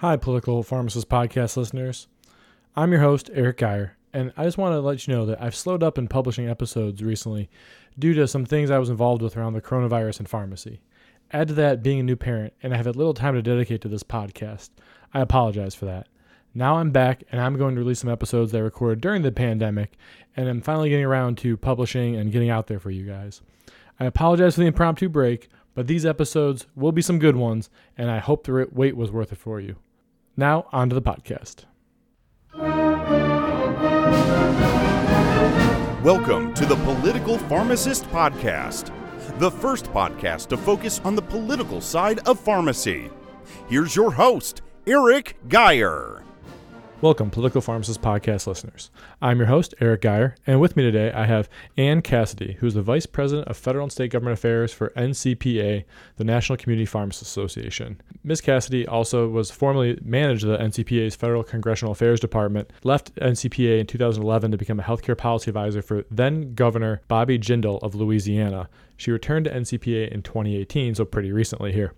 Hi, Political Pharmacist Podcast listeners. I'm your host, Eric Geyer, and I just want to let you know that I've slowed up in publishing episodes recently due to some things I was involved with around the coronavirus and pharmacy. Add to that being a new parent, and I have had little time to dedicate to this podcast. I apologize for that. Now I'm back, and I'm going to release some episodes that I recorded during the pandemic, and I'm finally getting around to publishing and getting out there for you guys. I apologize for the impromptu break, but these episodes will be some good ones, and I hope the wait was worth it for you. Now, on to the podcast. Welcome to the Political Pharmacist Podcast, the first podcast to focus on the political side of pharmacy. Here's your host, Eric Geyer. Welcome, Political Pharmacist Podcast listeners. I'm your host, Eric Geyer, and with me today I have Ann Cassidy, who's the Vice President of Federal and State Government Affairs for NCPA, the National Community Pharmacists Association. Ms. Cassidy also was formerly managed the NCPA's Federal Congressional Affairs Department, left NCPA in 2011 to become a healthcare policy advisor for then Governor Bobby Jindal of Louisiana. She returned to NCPA in 2018, so pretty recently here.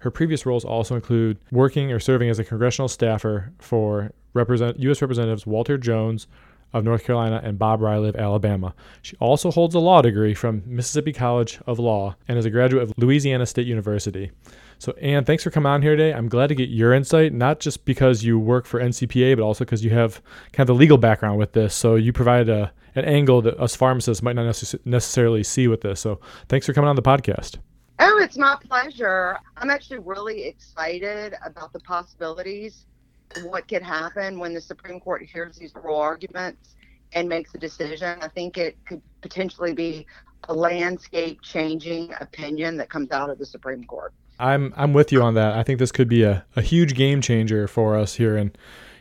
Her previous roles also include working or serving as a congressional staffer for Represent, U.S. Representatives Walter Jones of North Carolina and Bob Riley of Alabama. She also holds a law degree from Mississippi College of Law and is a graduate of Louisiana State University. So, Anne, thanks for coming on here today. I'm glad to get your insight, not just because you work for NCPA, but also because you have kind of the legal background with this. So, you provide a, an angle that us pharmacists might not necessarily see with this. So, thanks for coming on the podcast. Oh, it's my pleasure. I'm actually really excited about the possibilities what could happen when the Supreme Court hears these oral arguments and makes a decision. I think it could potentially be a landscape changing opinion that comes out of the Supreme Court. I'm I'm with you on that. I think this could be a, a huge game changer for us here in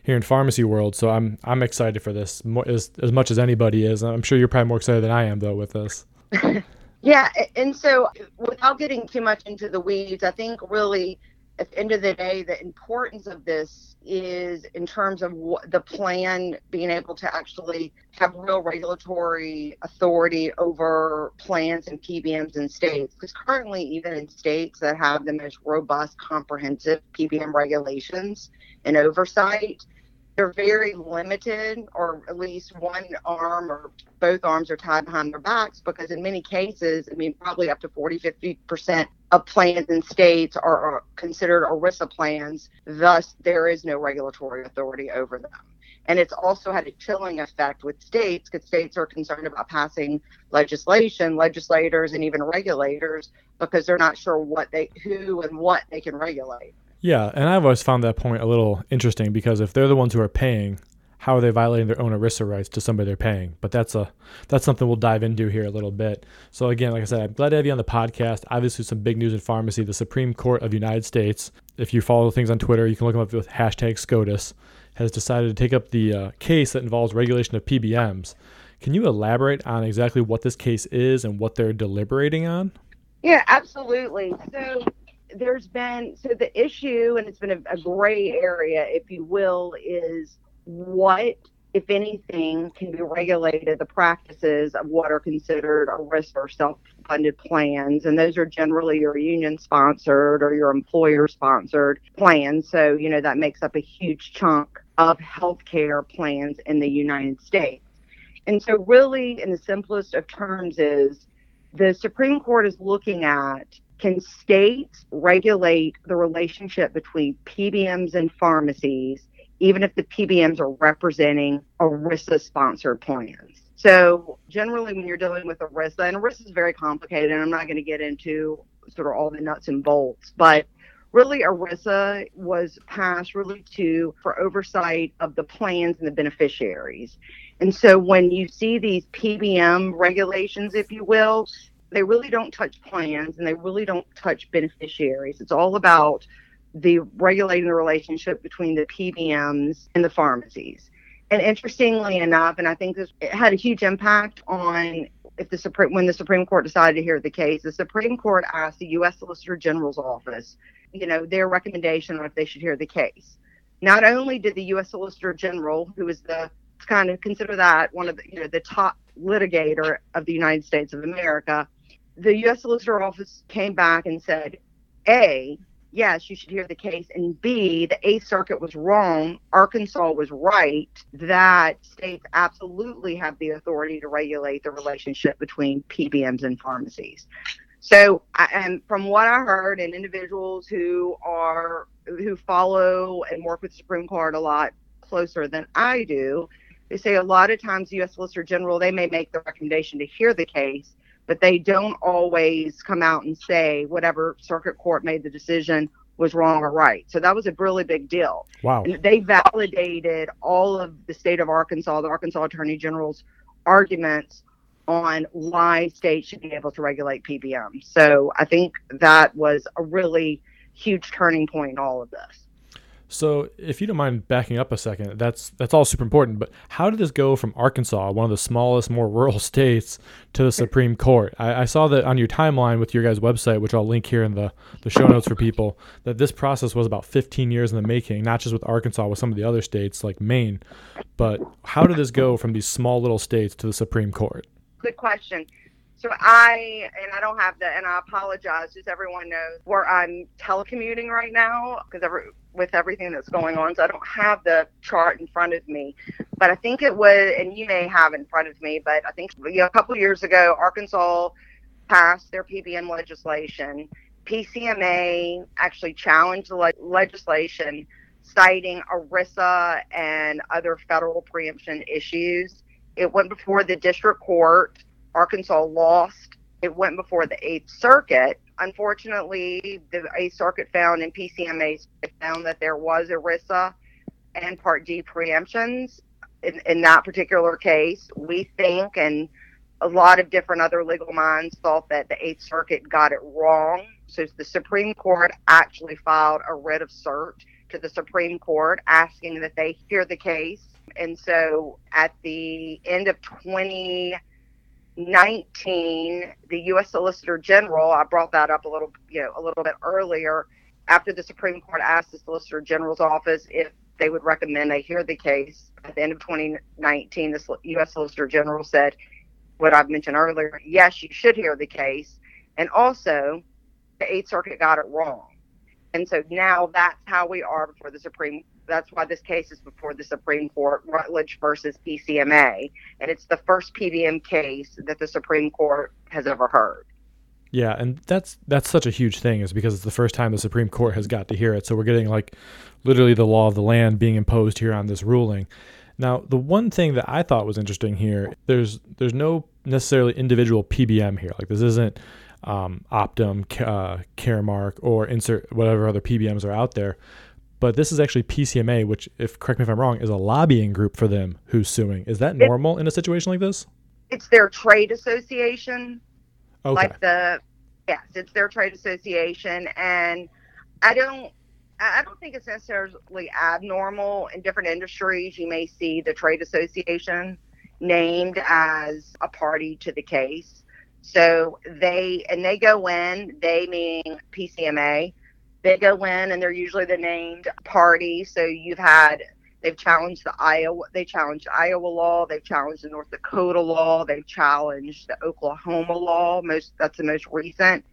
here in pharmacy world. So I'm I'm excited for this more, as as much as anybody is. I'm sure you're probably more excited than I am though with this. yeah, and so without getting too much into the weeds, I think really at the end of the day, the importance of this is in terms of what the plan being able to actually have real regulatory authority over plans and PBMs in states. Because currently, even in states that have the most robust, comprehensive PBM regulations and oversight, they're very limited, or at least one arm or both arms are tied behind their backs because, in many cases, I mean, probably up to 40, 50% of plans in states are, are considered ERISA plans. Thus, there is no regulatory authority over them. And it's also had a chilling effect with states because states are concerned about passing legislation, legislators, and even regulators because they're not sure what they, who and what they can regulate. Yeah, and I've always found that point a little interesting because if they're the ones who are paying, how are they violating their own ERISA rights to somebody they're paying? But that's a that's something we'll dive into here a little bit. So again, like I said, I'm glad to have you on the podcast. Obviously, some big news in pharmacy. The Supreme Court of the United States, if you follow things on Twitter, you can look them up with hashtag SCOTUS, has decided to take up the uh, case that involves regulation of PBMs. Can you elaborate on exactly what this case is and what they're deliberating on? Yeah, absolutely. So there's been so the issue, and it's been a, a gray area, if you will, is what if anything, can be regulated the practices of what are considered ERISA or self funded plans. And those are generally your union sponsored or your employer sponsored plans. So, you know, that makes up a huge chunk of healthcare plans in the United States. And so, really, in the simplest of terms, is the Supreme Court is looking at can states regulate the relationship between PBMs and pharmacies, even if the PBMs are representing ERISA sponsored plans? So, generally, when you're dealing with ERISA, and ERISA is very complicated, and I'm not going to get into sort of all the nuts and bolts, but really ERISA was passed really to for oversight of the plans and the beneficiaries. And so when you see these PBM regulations, if you will, they really don't touch plans and they really don't touch beneficiaries. It's all about the regulating the relationship between the PBMs and the pharmacies. And interestingly enough, and I think this had a huge impact on if the Supreme when the Supreme Court decided to hear the case, the Supreme Court asked the U.S. Solicitor General's office, you know, their recommendation on if they should hear the case. Not only did the U.S. Solicitor General, who is the kind of consider that one of the you know the top litigator of the United States of America, the U.S. Solicitor Office came back and said, A, yes, you should hear the case, and B, the Eighth Circuit was wrong, Arkansas was right, that states absolutely have the authority to regulate the relationship between PBMs and pharmacies. So, and from what I heard, and individuals who are who follow and work with the Supreme Court a lot closer than I do, they say a lot of times the U.S. Solicitor General they may make the recommendation to hear the case, but they don't always come out and say whatever circuit court made the decision was wrong or right. So that was a really big deal. Wow. And they validated all of the state of Arkansas, the Arkansas Attorney General's arguments on why states should be able to regulate PBM. So I think that was a really huge turning point in all of this. So, if you don't mind backing up a second, that's that's all super important. But how did this go from Arkansas, one of the smallest, more rural states, to the Supreme Court? I, I, saw that on your timeline with your guys' website, which I'll link here in the the show notes for people, that this process was about 15 years in the making, not just with Arkansas, with some of the other states like Maine. But how did this go from these small little states to the Supreme Court? Good question. So I and I don't have the and I apologize, just everyone knows where I'm telecommuting right now because with everything that's going on, so I don't have the chart in front of me. But I think it was, and you may have in front of me, but I think you know, a couple years ago, Arkansas passed their PBM legislation. PCMA actually challenged the le- legislation, citing ERISA and other federal preemption issues. It went before the district court. Arkansas lost. It went before the Eighth Circuit unfortunately, the Eighth Circuit found in PCMA found that there was ERISA and Part D preemptions in, in that particular case. We think, and a lot of different other legal minds thought that the Eighth Circuit got it wrong. So the Supreme Court actually filed a writ of cert to the Supreme Court asking that they hear the case. And so at the end of 20- 19, the U.S. Solicitor General, I brought that up a little, you know, a little bit earlier. After the Supreme Court asked the Solicitor General's office if they would recommend they hear the case, at the end of 2019, the U.S. Solicitor General said, what I've mentioned earlier, yes, you should hear the case, and also the Eighth Circuit got it wrong. And so now that's how we are before the Supreme that's why this case is before the Supreme Court, Rutledge versus PCMA, and it's the first PBM case that the Supreme Court has ever heard. Yeah, and that's that's such a huge thing is because it's the first time the Supreme Court has got to hear it. So we're getting like literally the law of the land being imposed here on this ruling. Now, the one thing that I thought was interesting here, there's there's no necessarily individual PBM here. Like this isn't um, Optum, uh, Caremark, or insert whatever other PBMs are out there. But this is actually PCMA, which, if correct me if I'm wrong, is a lobbying group for them who's suing. Is that normal in a situation like this? It's their trade association. Okay. Like the yes, it's their trade association, and I don't. I don't think it's necessarily abnormal in different industries. You may see the trade association named as a party to the case. So they and they go in, they mean PCMA, they go in and they're usually the named party. So you've had they've challenged the Iowa they challenged Iowa law, they've challenged the North Dakota law, they've challenged the Oklahoma law. Most that's the most recent.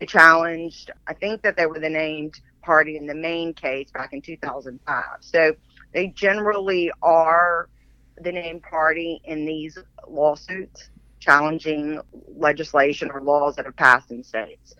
They challenged I think that they were the named party in the Maine case back in 2005. So they generally are the named party in these lawsuits challenging legislation or laws that have passed in states.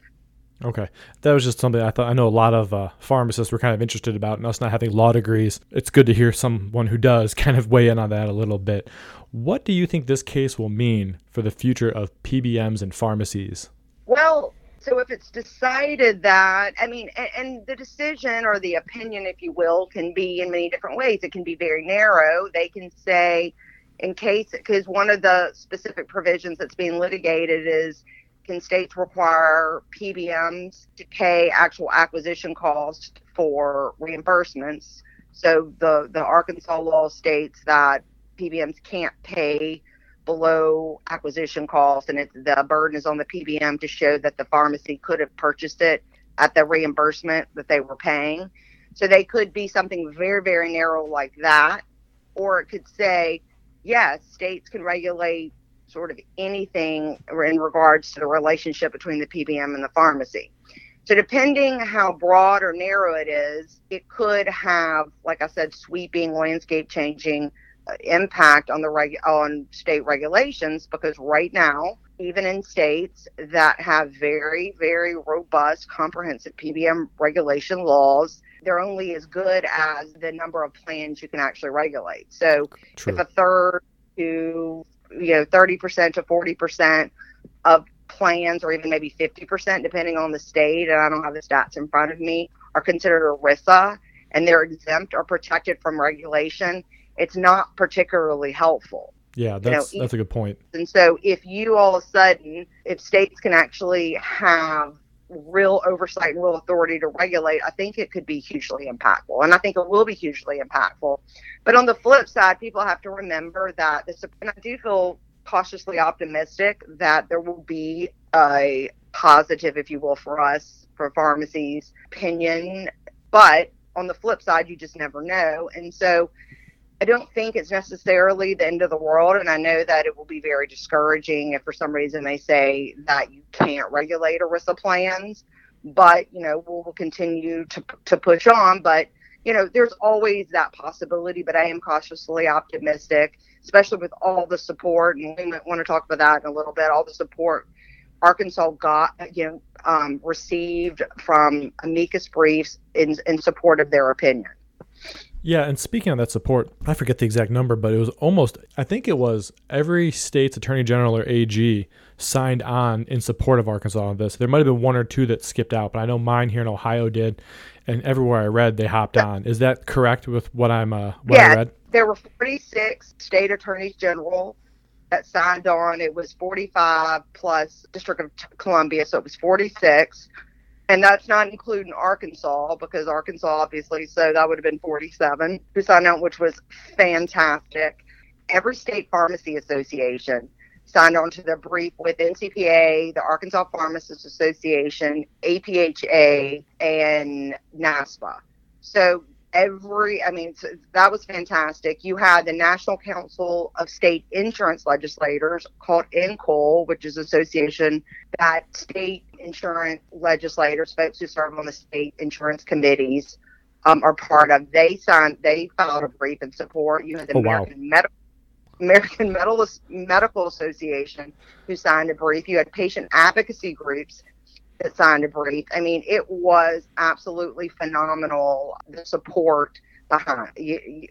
Okay, that was just something I thought. I know a lot of uh, pharmacists were kind of interested about, and us not having law degrees. It's good to hear someone who does kind of weigh in on that a little bit. What do you think this case will mean for the future of PBMs and pharmacies? Well, so if it's decided that, I mean, and, and, the decision or the opinion, if you will, can be in many different ways. It can be very narrow. They can say, in case, because one of the specific provisions that's being litigated is can states require PBMs to pay actual acquisition costs for reimbursements? So the, the Arkansas law states that PBMs can't pay below acquisition costs, and it's the burden is on the PBM to show that the pharmacy could have purchased it at the reimbursement that they were paying. So they could be something very, very narrow like that, or it could say, yes, states can regulate sort of anything in regards to the relationship between the PBM and the pharmacy. So, depending how broad or narrow it is, it could have, like I said, sweeping, landscape changing uh, impact on the reg- on state regulations because right now, even in states that have very, very robust, comprehensive PBM regulation laws, they're only as good as the number of plans you can actually regulate. So, True. if a third to you know 30% to 40% of plans or even maybe 50% depending on the state and i don't have the stats in front of me are considered ERISA and they're exempt or protected from regulation. It's not particularly helpful. Yeah that's you know, that's a good point. and so if you all of a sudden if states can actually have real oversight and real authority to regulate, I think it could be hugely impactful. And I think it will be hugely impactful. But on the flip side, people have to remember that the and I do feel cautiously optimistic that there will be a positive, if you will, for us, for pharmacies opinion. But on the flip side, you just never know. And so I don't think it's necessarily the end of the world. And I know that it will be very discouraging if for some reason they say that you can't regulate ERISA plans. But, you know, we'll, we'll continue to, to push on. But, you know, there's always that possibility. But I am cautiously optimistic, especially with all the support. And we might want to talk about that in a little bit all the support Arkansas got, you know, um, received from amicus briefs in, in support of their opinion. Yeah, and speaking of that support, I forget the exact number, but it was almost, I think it was every state's attorney general or AG signed on in support of Arkansas on this. There might have been one or two that skipped out, but I know mine here in Ohio did, and everywhere I read, they hopped yeah. on. Is that correct with what I'm uh, what yeah, I read? There were 46 state attorneys general that signed on. It was 45 plus District of Columbia, so it was 46 and that's not including Arkansas because Arkansas obviously so that would have been 47 who signed out which was fantastic. Every state pharmacy association signed on to the brief with NCPA the Arkansas Pharmacists Association APHA and NASPA so every i mean that was fantastic you had the national council of state insurance legislators called NCOIL which is an association that state insurance legislators folks who serve on the state insurance committees um, are part of they signed they filed a brief in support you had the oh, american wow. medical American Medical, Medical Association, who signed a brief. You had patient advocacy groups that signed a brief. I mean, it was absolutely phenomenal the support behind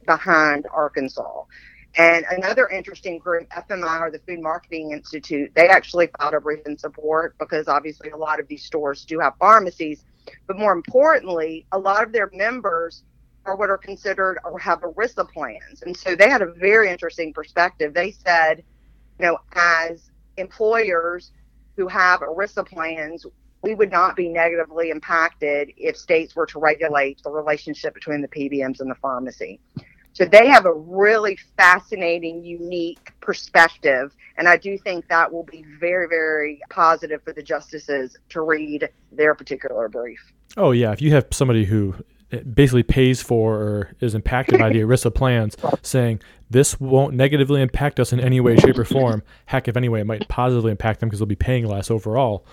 behind Arkansas. And another interesting group, FMI or the Food Marketing Institute, they actually filed a brief in support because obviously a lot of these stores do have pharmacies. But more importantly, a lot of their members are what are considered or have ERISA plans. And so they had a very interesting perspective. They said, you know, as employers who have ERISA plans, we would not be negatively impacted if states were to regulate the relationship between the PBMs and the pharmacy. So they have a really fascinating, unique perspective. And I do think that will be very, very positive for the justices to read their particular brief. Oh, yeah. If you have somebody who eh, basically pays for or is impacted by the ERISA plans saying this won't negatively impact us in any way, shape, or form, heck, if any way, it might positively impact them because they'll be paying less overall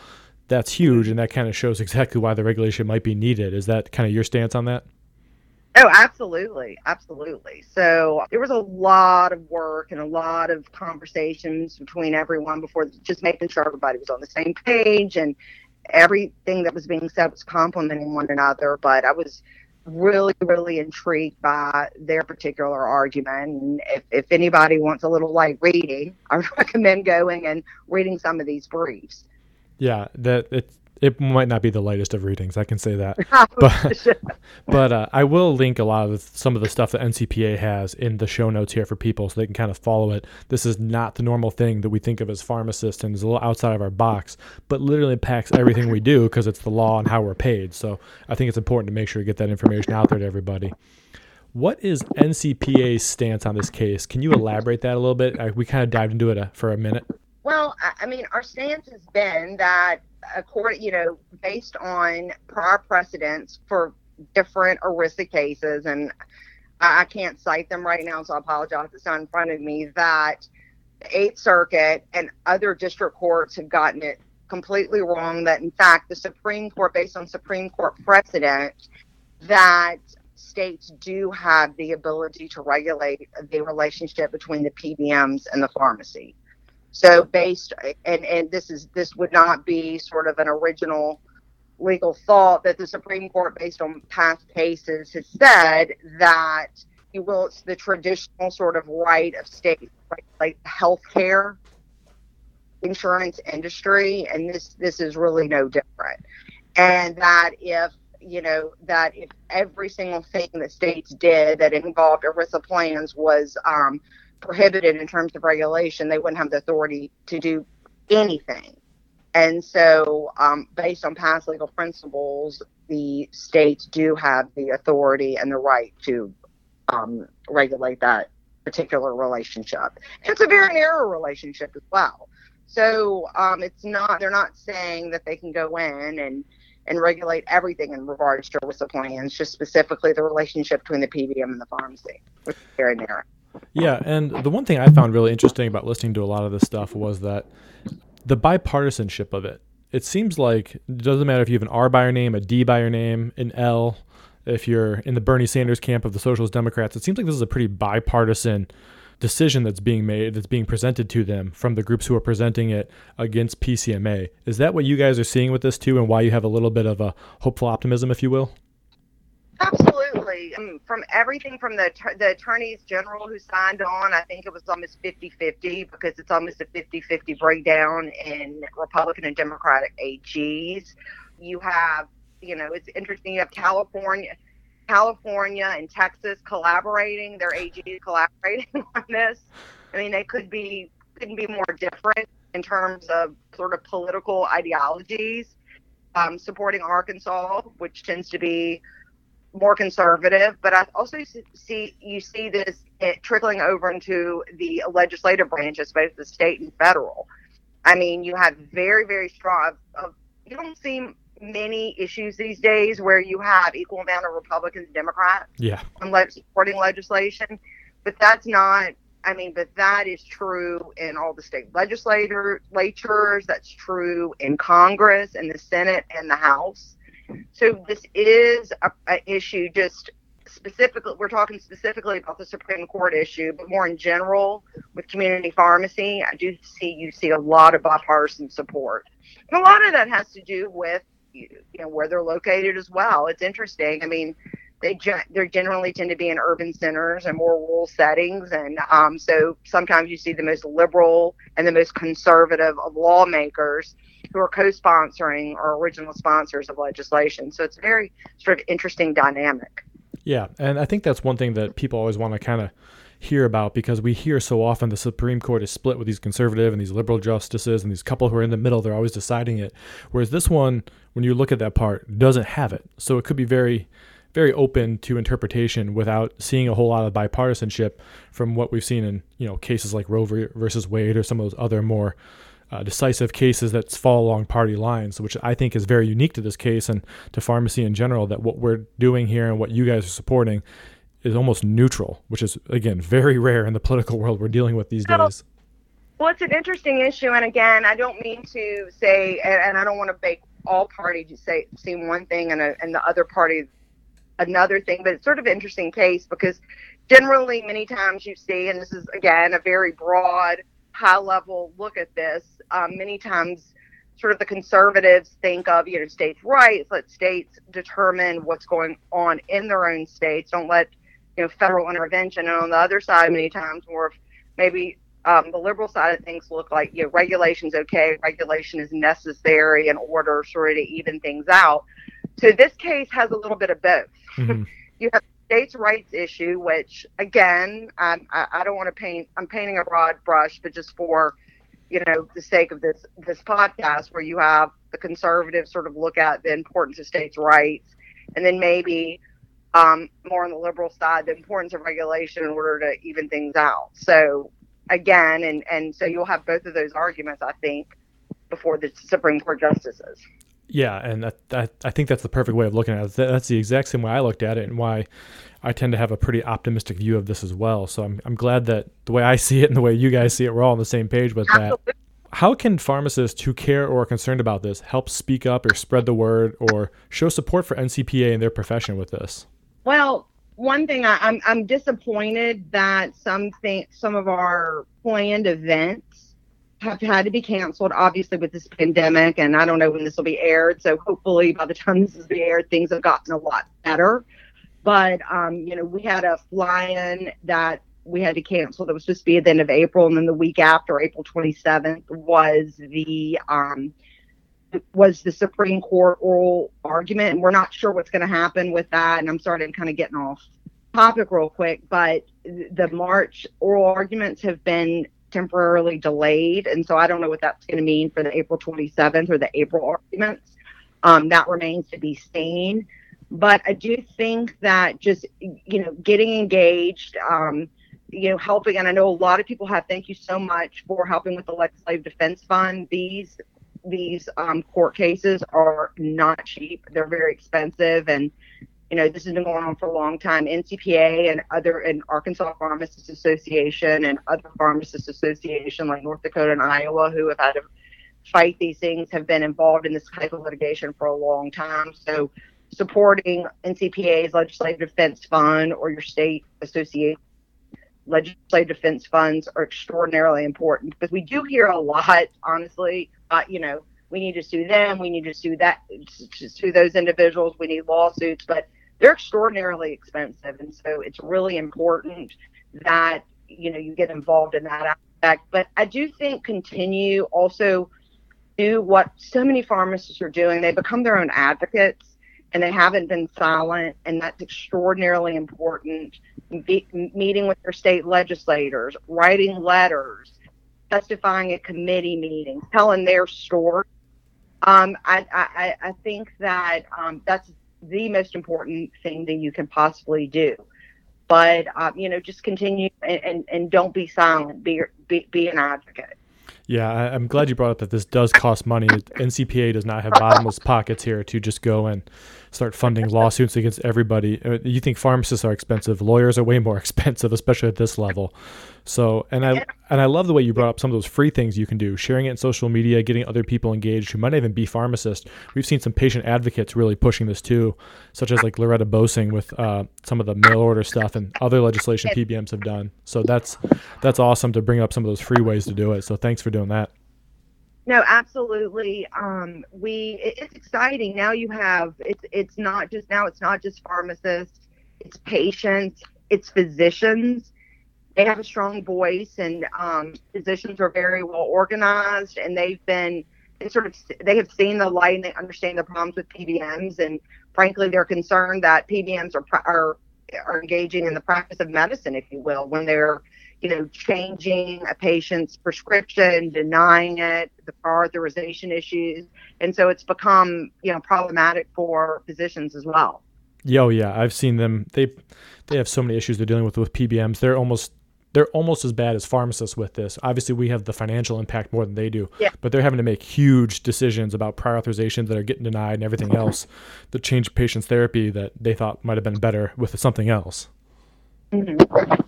that's huge, and that kind of shows exactly why the regulation might be needed. Is that kind of your stance on that? Oh, absolutely. Absolutely. So there was a lot of work and a lot of conversations between everyone before just making sure everybody was on the same page and everything that was being said was complementing one another. But I was really, really intrigued by their particular argument. And if, if anybody wants a little light reading, I recommend going and reading some of these briefs. Yeah, that it it might not be the lightest of readings. I can say that, but but uh, I will link a lot of some of the stuff that NCPA has in the show notes here for people, so they can kind of follow it. This is not the normal thing that we think of as pharmacists, and is a little outside of our box, but literally impacts everything we do because it's the law and how we're paid. So I think it's important to make sure to get that information out there to everybody. What is NCPA's stance on this case? Can you elaborate that a little bit? I, we kind of dived into it uh, for a minute. Well, I mean, our stance has been that, according, you know, based on prior precedents for different ERISA cases, and I can't cite them right now, so I apologize. It's not in front of me. That the Eighth Circuit and other district courts have gotten it completely wrong. That in fact, the Supreme Court, based on Supreme Court precedent, that states do have the ability to regulate the relationship between the PBMs and the pharmacy. So based and and this is this would not be sort of an original legal thought that the Supreme Court, based on past cases, has said that you will it's the traditional sort of right of states, right, like healthcare insurance industry, and this this is really no different. And that if you know that if every single thing that states did that involved ERISA plans was um, prohibited in terms of regulation, they wouldn't have the authority to do anything. And so, um, based on past legal principles, the states do have the authority and the right to um, regulate that particular relationship. It's a very narrow relationship as well. So um, it's not they're not saying that they can go in and and regulate everything in regards to ERISA plans, just specifically the relationship between the PBM and the pharmacy, which is very narrow. Yeah, and the one thing I found really interesting about listening to a lot of this stuff was that the bipartisanship of it. It seems like it doesn't matter if you have an R by your name, a D by your name, an L, if you're in the Bernie Sanders camp of the Socialist Democrats, it seems like this is a pretty bipartisan decision that's being made, that's being presented to them from the groups who are presenting it against PCMA. Is that what you guys are seeing with this too, and why you have a little bit of a hopeful optimism, if you will? Absolutely. From everything from the the attorneys general who signed on, I think it was almost 50-50 because it's almost a 50-50 breakdown in Republican and Democratic AGs. You have, you know, it's interesting. You have California California and Texas collaborating, their AGs collaborating on this. I mean, they could be couldn't be more different in terms of sort of political ideologies. Um, supporting Arkansas, which tends to be more conservative, but I also see you see this trickling over into the legislative branches, both the state and federal. I mean, you have very, very strong. Uh, you don't see many issues these days where you have equal amount of Republicans and Democrats yeah. on le- supporting legislation, but that's not. I mean, but that is true in all the state legislatures. That's true in Congress, in the Senate, and the House. So this is a, a issue. Just specifically, we're talking specifically about the Supreme Court issue, but more in general with community pharmacy, I do see you see a lot of bipartisan support. And a lot of that has to do with you know where they're located as well. It's interesting. I mean, they they generally tend to be in urban centers and more rural settings, and um, so sometimes you see the most liberal and the most conservative of lawmakers who are co-sponsoring or original sponsors of legislation. So it's a very sort of interesting dynamic. Yeah, and I think that's one thing that people always want to kind of hear about because we hear so often the Supreme Court is split with these conservative and these liberal justices and these couple who are in the middle, they're always deciding it. Whereas this one, when you look at that part, doesn't have it. So it could be very, very open to interpretation without seeing a whole lot of bipartisanship from what we've seen in, you know, cases like Roe versus Wade or some of those other more uh, decisive cases that fall along party lines, which I think is very unique to this case and to pharmacy in general. That what we're doing here and what you guys are supporting is almost neutral, which is again very rare in the political world we're dealing with these days. Well, it's an interesting issue, and again, I don't mean to say, and, and I don't want to make all parties say see one thing and, a, and the other party another thing, but it's sort of an interesting case because generally, many times you see, and this is again a very broad, high level look at this. Um, many times, sort of the conservatives think of you know states' rights, let states determine what's going on in their own states. Don't let you know federal intervention. And on the other side, many times more of maybe um, the liberal side of things look like you know regulation's okay, regulation is necessary in order sort of to even things out. So this case has a little bit of both. Mm-hmm. you have states' rights issue, which again, I, I don't want to paint. I'm painting a broad brush, but just for you know the sake of this this podcast, where you have the conservatives sort of look at the importance of states' rights, and then maybe um, more on the liberal side, the importance of regulation in order to even things out. So again, and and so you'll have both of those arguments, I think, before the Supreme Court justices. Yeah, and that, that, I think that's the perfect way of looking at it. That's the exact same way I looked at it, and why I tend to have a pretty optimistic view of this as well. So I'm I'm glad that the way I see it and the way you guys see it, we're all on the same page with that. how can pharmacists who care or are concerned about this help speak up or spread the word or show support for NCPA and their profession with this? Well, one thing I, I'm I'm disappointed that some think some of our planned events have had to be canceled, obviously with this pandemic, and I don't know when this will be aired. So hopefully by the time this is aired, things have gotten a lot better. But um, you know, we had a fly-in that we had to cancel that was supposed to be at the end of April, and then the week after, April 27th, was the um, was the Supreme Court oral argument, and we're not sure what's going to happen with that. And I'm sorry, I'm kind of getting off topic real quick, but the March oral arguments have been temporarily delayed, and so I don't know what that's going to mean for the April 27th or the April arguments. Um, that remains to be seen. But I do think that just you know getting engaged, um, you know, helping, and I know a lot of people have. Thank you so much for helping with the Legislative Defense Fund. These these um, court cases are not cheap; they're very expensive, and you know this has been going on for a long time. NCPA and other and Arkansas Pharmacists Association and other pharmacists association like North Dakota and Iowa who have had to fight these things have been involved in this type of litigation for a long time. So supporting NCPA's Legislative Defense Fund or your state association legislative defense funds are extraordinarily important because we do hear a lot, honestly. Uh, you know, we need to sue them, we need to sue that, to sue those individuals, we need lawsuits, but they're extraordinarily expensive, and so it's really important that you know you get involved in that aspect. But I do think continue also do what so many pharmacists are doing. They become their own advocates and they haven't been silent, and that's extraordinarily important. Be, meeting with their state legislators, writing letters, testifying at committee meetings, telling their story. Um, I, I, I think that um, that's the most important thing that you can possibly do. But um, you know, just continue and, and, and don't be silent. Be, be be an advocate. Yeah, I, am glad you brought up that this does cost money. NCPA does not have bottomless pockets here to just go and start funding lawsuits against everybody. Uh, you think pharmacists are expensive? Lawyers are way more expensive, especially at this level. So, and I and I love the way you brought up some of those free things you can do, sharing it in social media, getting other people engaged who might even be pharmacists. We've seen some patient advocates really pushing this too, such as like Loretta Boesing with uh, some of the mail order stuff and other legislation PBMs have done. So that's that's awesome to bring up some of those free ways to do it. So thanks for doing that. No, absolutely. Um, we it's exciting now. You have it's it's not just now. It's not just pharmacists. It's patients. It's physicians. They have a strong voice, and um, physicians are very well organized, and they've been they sort of they have seen the light and they understand the problems with PBMs, and frankly, they're concerned that PBMs are are are engaging in the practice of medicine, if you will, when they're you know, changing a patient's prescription, denying it, the prior authorization issues. And so it's become, you know, problematic for physicians as well. Yeah, oh yeah, I've seen them. They they have so many issues they're dealing with with PBMs. They're almost they're almost as bad as pharmacists with this. Obviously, we have the financial impact more than they do, yeah. but they're having to make huge decisions about prior authorizations that are getting denied and everything else that change patients' therapy that they thought might have been better with something else. Mm-hmm.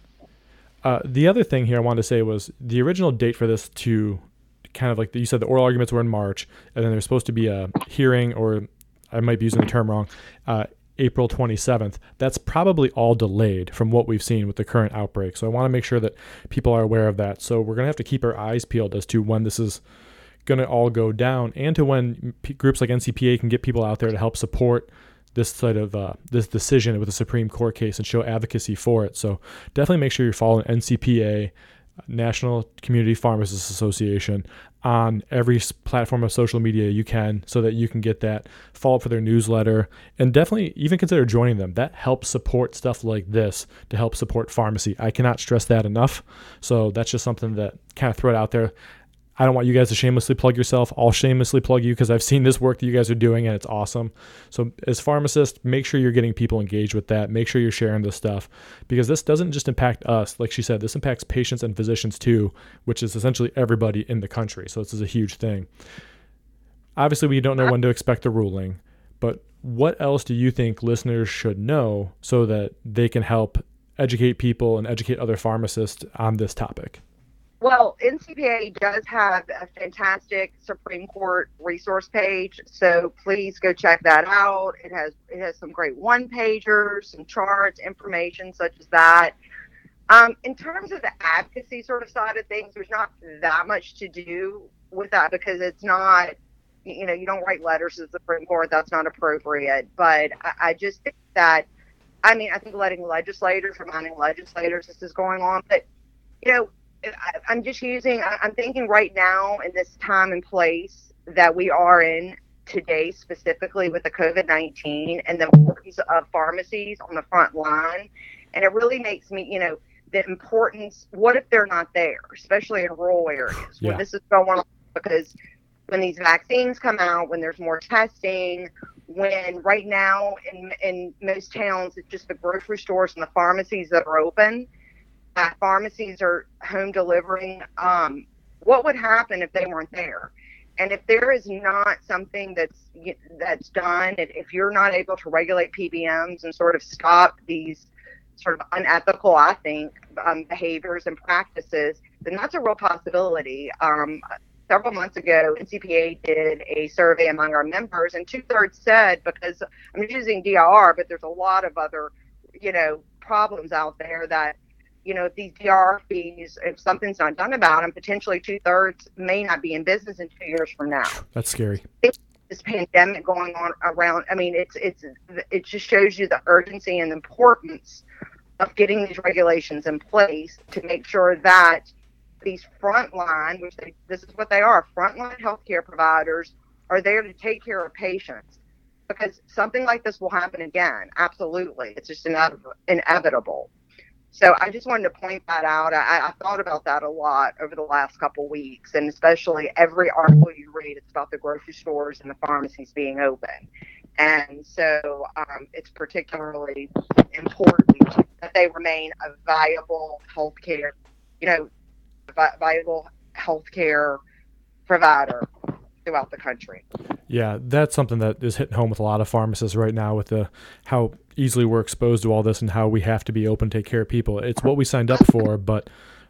Uh, the other thing here I wanted to say was the original date for this to kind of like you said the oral arguments were in March, and then there's supposed to be a hearing, or I might be using the term wrong, uh, April 27th. That's probably all delayed from what we've seen with the current outbreak. So I want to make sure that people are aware of that. So we're going to have to keep our eyes peeled as to when this is going to all go down and to when p- groups like NCPA can get people out there to help support this sort of uh, this decision with the Supreme Court case and show advocacy for it. So definitely make sure you're following NCPA, National Community Pharmacists Association, on every platform of social media you can, so that you can get that. Follow up for their newsletter, and definitely even consider joining them. That helps support stuff like this to help support pharmacy. I cannot stress that enough. So that's just something that kind of throw it out there. I don't want you guys to shamelessly plug yourself. I'll shamelessly plug you because I've seen this work that you guys are doing and it's awesome. So, as pharmacists, make sure you're getting people engaged with that. Make sure you're sharing this stuff because this doesn't just impact us. Like she said, this impacts patients and physicians too, which is essentially everybody in the country. So, this is a huge thing. Obviously, we don't know when to expect the ruling, but what else do you think listeners should know so that they can help educate people and educate other pharmacists on this topic? Well, NCPA does have a fantastic Supreme Court resource page, so please go check that out. It has it has some great one pagers, some charts, information such as that. Um, in terms of the advocacy sort of side of things, there's not that much to do with that because it's not, you know, you don't write letters to the Supreme Court. That's not appropriate. But I, I just think that, I mean, I think letting legislators, reminding legislators this is going on, but you know I, am just using, I, I'm thinking right now in this time and place that we are in today, specifically with the COVID 19 and the importance of pharmacies on the front line. And it really makes me, you know, the importance what if they're not there, especially in rural areas yeah. when this is going on? Because when these vaccines come out, when there's more testing, when right now in, in most towns it's just the grocery stores and the pharmacies that are open that pharmacies are home delivering, um, what would happen if they weren't there? And if there is not something that's that's done, if you're not able to regulate PBMs and sort of stop these sort of unethical, I think, um, behaviors and practices, then that's a real possibility. Um, several months ago, NCPA did a survey among our members, and two thirds said because I'm using DIR, but there's a lot of other, you know, problems out there that you know, these DIR fees, if something's not done about them, potentially two thirds may not be in business in two years from now. That's scary. This pandemic going on around, I mean, it's it's it just shows you the urgency and importance of getting these regulations in place to make sure that these frontline, which they, this is what they are, frontline healthcare providers, are there to take care of patients because something like this will happen again. Absolutely, it's just inevitable. So I just wanted to point that out. I, I thought about that a lot over the last couple weeks, and especially every article you read, it's about the grocery stores and the pharmacies being open. And so um, it's particularly important that they remain a viable healthcare, you know, vi- viable healthcare provider throughout the country. Yeah, that's something that is hitting home with a lot of pharmacists right now with the how easily we're exposed to all this and how we have to be open to take care of people. It's what we signed up for, but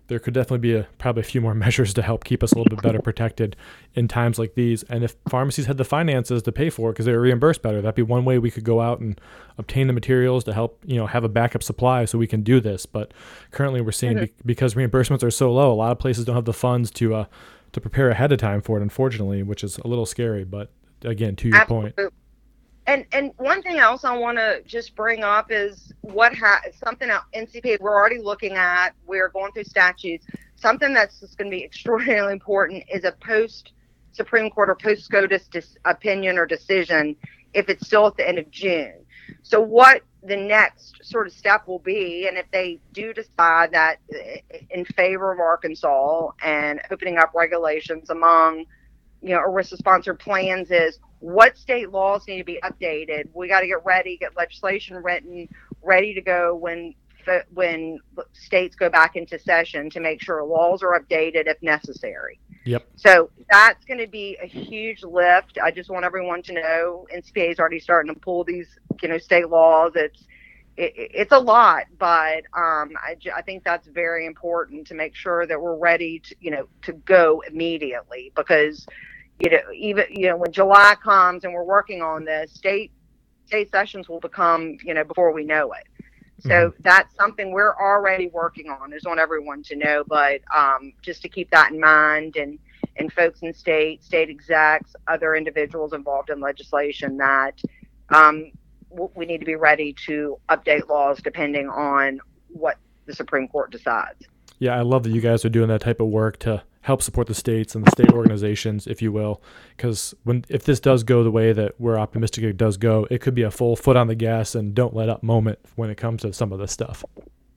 there could definitely be a probably a few more measures to help keep us a little bit better protected in times like these. And if pharmacies had the finances to pay for it because they were reimbursed better, that'd be one way we could go out and obtain the materials to help you know have a backup supply so we can do this. But currently, we're seeing be- because reimbursements are so low, a lot of places don't have the funds to uh, to prepare ahead of time for it, unfortunately, which is a little scary. But again, to your Absolutely. point. And and one thing else I want to just bring up is what ha- something else, NCPA we're already looking at. We're going through statutes. Something that's just going to be extraordinarily important is a post Supreme Court or post SCOTUS dis- opinion or decision if it's still at the end of June. So what the next sort of step will be, and if they do decide that eh, in favor of Arkansas and opening up regulations among, you know, ERISA sponsored plans is what state laws need to be updated. We got to get ready, get legislation written, ready to go when when states go back into session to make sure laws are updated if necessary. Yep. So that's going to be a huge lift. I just want everyone to know NCPA is already starting to pull these, you know, state laws. It's it, it's a lot, but um, I, I think that's very important to make sure that we're ready to, you know, to go immediately because, you know, even you know when July comes and we're working on this, state state sessions will become, you know, before we know it. So mm-hmm. that's something we're already working on. I just want everyone to know, but um, just to keep that in mind and and folks in state, state execs, other individuals involved in legislation that um, we need to be ready to update laws depending on what the Supreme Court decides. Yeah, I love that you guys are doing that type of work to help support the states and the state organizations, if you will, because when if this does go the way that we're optimistic it does go, it could be a full foot on the gas and don't let up moment when it comes to some of this stuff.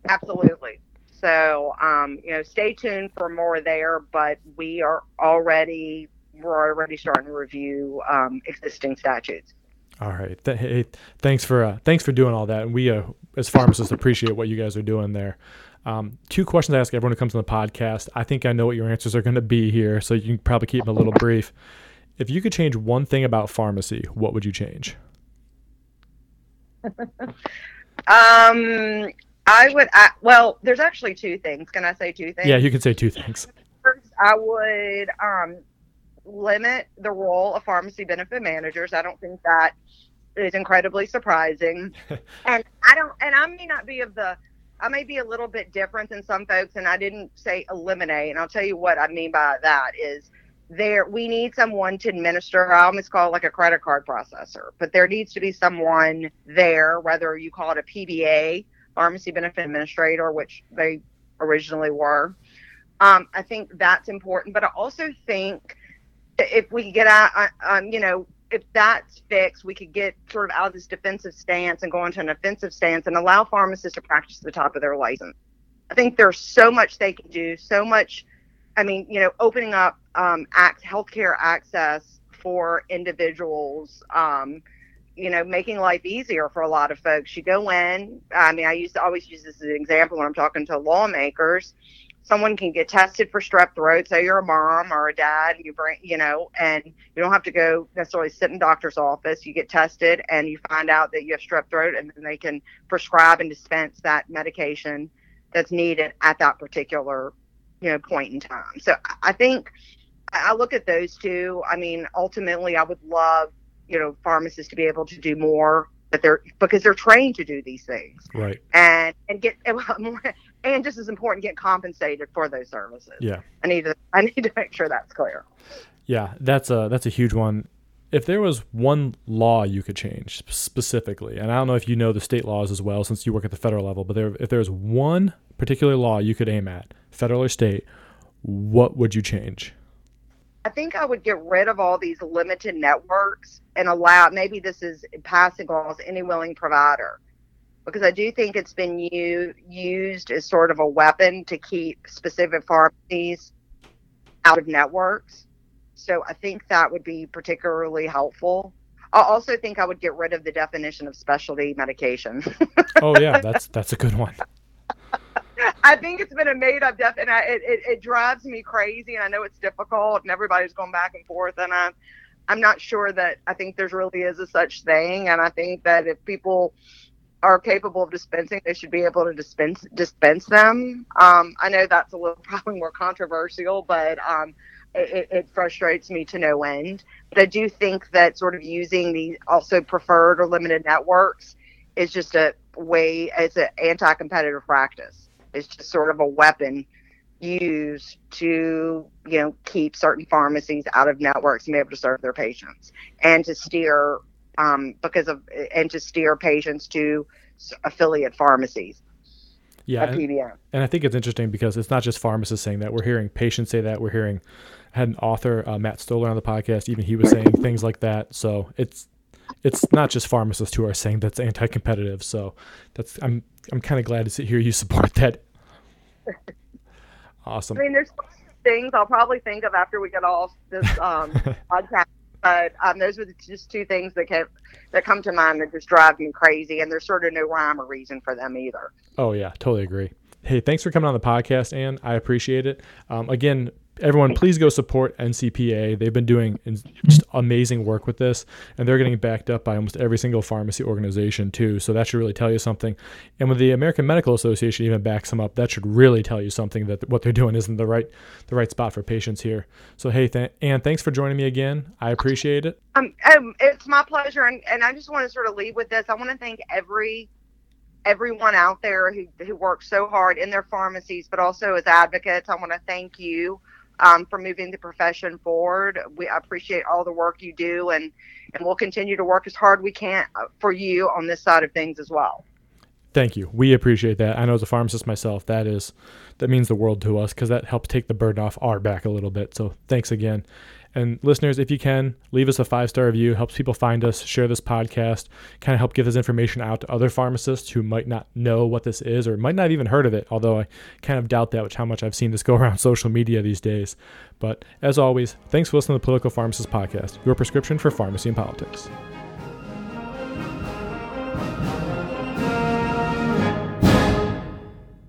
Absolutely. So, um, you know, stay tuned for more there, but we are already we're already starting to review um, existing statutes. All right. Th- hey, thanks for uh, thanks for doing all that, and we uh, as pharmacists appreciate what you guys are doing there. Um, two questions I ask everyone who comes on the podcast. I think I know what your answers are going to be here, so you can probably keep them a little brief. If you could change one thing about pharmacy, what would you change? um, I would. I, well, there's actually two things. Can I say two things? Yeah, you can say two things. First, I would um, limit the role of pharmacy benefit managers. I don't think that is incredibly surprising. and I don't, and I may not be of the, I may be a little bit different than some folks, and I didn't say eliminate. And I'll tell you what I mean by that is there we need someone to administer i almost call it like a credit card processor but there needs to be someone there whether you call it a pba pharmacy benefit administrator which they originally were um, i think that's important but i also think if we get out uh, um, you know if that's fixed we could get sort of out of this defensive stance and go into an offensive stance and allow pharmacists to practice the top of their license i think there's so much they can do so much I mean, you know, opening up um, act, healthcare access for individuals, um, you know, making life easier for a lot of folks. You go in, I mean, I used to always use this as an example when I'm talking to lawmakers. Someone can get tested for strep throat. Say you're a mom or a dad, you bring, you know, and you don't have to go necessarily sit in doctor's office. You get tested and you find out that you have strep throat, and then they can prescribe and dispense that medication that's needed at that particular you know point in time. So I think I look at those two. I mean, ultimately, I would love you know pharmacists to be able to do more, but they're because they're trained to do these things, right? And and get and just as important, get compensated for those services. Yeah, I need to I need to make sure that's clear. Yeah, that's a that's a huge one. If there was one law you could change specifically, and I don't know if you know the state laws as well, since you work at the federal level, but there, if there's one particular law you could aim at, federal or state, what would you change? I think I would get rid of all these limited networks and allow maybe this is passing laws any willing provider because I do think it's been u- used as sort of a weapon to keep specific pharmacies out of networks. So I think that would be particularly helpful. I also think I would get rid of the definition of specialty medication. oh yeah, that's that's a good one. I think it's been a made up def, and I, it, it, it drives me crazy. And I know it's difficult, and everybody's going back and forth. And I, I'm not sure that I think there's really is a such thing. And I think that if people are capable of dispensing, they should be able to dispense dispense them. Um, I know that's a little probably more controversial, but um, it, it, frustrates me to no end. But I do think that sort of using the also preferred or limited networks is just a way. It's an anti-competitive practice. It's just sort of a weapon used to, you know, keep certain pharmacies out of networks and be able to serve their patients and to steer um, because of and to steer patients to affiliate pharmacies. Yeah, and, and, I think it's interesting because it's not just pharmacists saying that. We're hearing patients say that. We're hearing I had an author, uh, Matt Stoller, on the podcast. Even he was saying things like that. So it's it's not just pharmacists who are saying that's anti-competitive. So that's I'm I'm kind of glad to hear you support that. Awesome. I mean, there's things I'll probably think of after we get off this um, podcast, but um, those are just two things that kept that come to mind that just drive me crazy, and there's sort of no rhyme or reason for them either. Oh yeah, totally agree. Hey, thanks for coming on the podcast, Ann. I appreciate it. Um, again, everyone please go support ncpa they've been doing just amazing work with this and they're getting backed up by almost every single pharmacy organization too. So that should really tell you something. And when the american medical association even backs them up that should really tell you something that what they're doing isn't the right the right spot for patients here. So hey th- and thanks for joining me again. I appreciate it. Um, um it's my pleasure and, and i just want to sort of leave with this. I want to thank every everyone out there who, who works so hard in their pharmacies but also as advocates i want to thank you um, for moving the profession forward. We appreciate all the work you do, and and we'll continue to work as hard we can uh, for you on this side of things as well. Thank you. We appreciate that. I know as a pharmacist myself, that is that means the world to us because that helps take the burden off our back a little bit. So thanks again. And listeners, if you can, leave us a five star review. Helps people find us, share this podcast, kind of help get this information out to other pharmacists who might not know what this is or might not even heard of it. Although I kind of doubt that, which how much I've seen this go around social media these days. But as always, thanks for listening to the Political Pharmacist Podcast, your prescription for pharmacy and politics.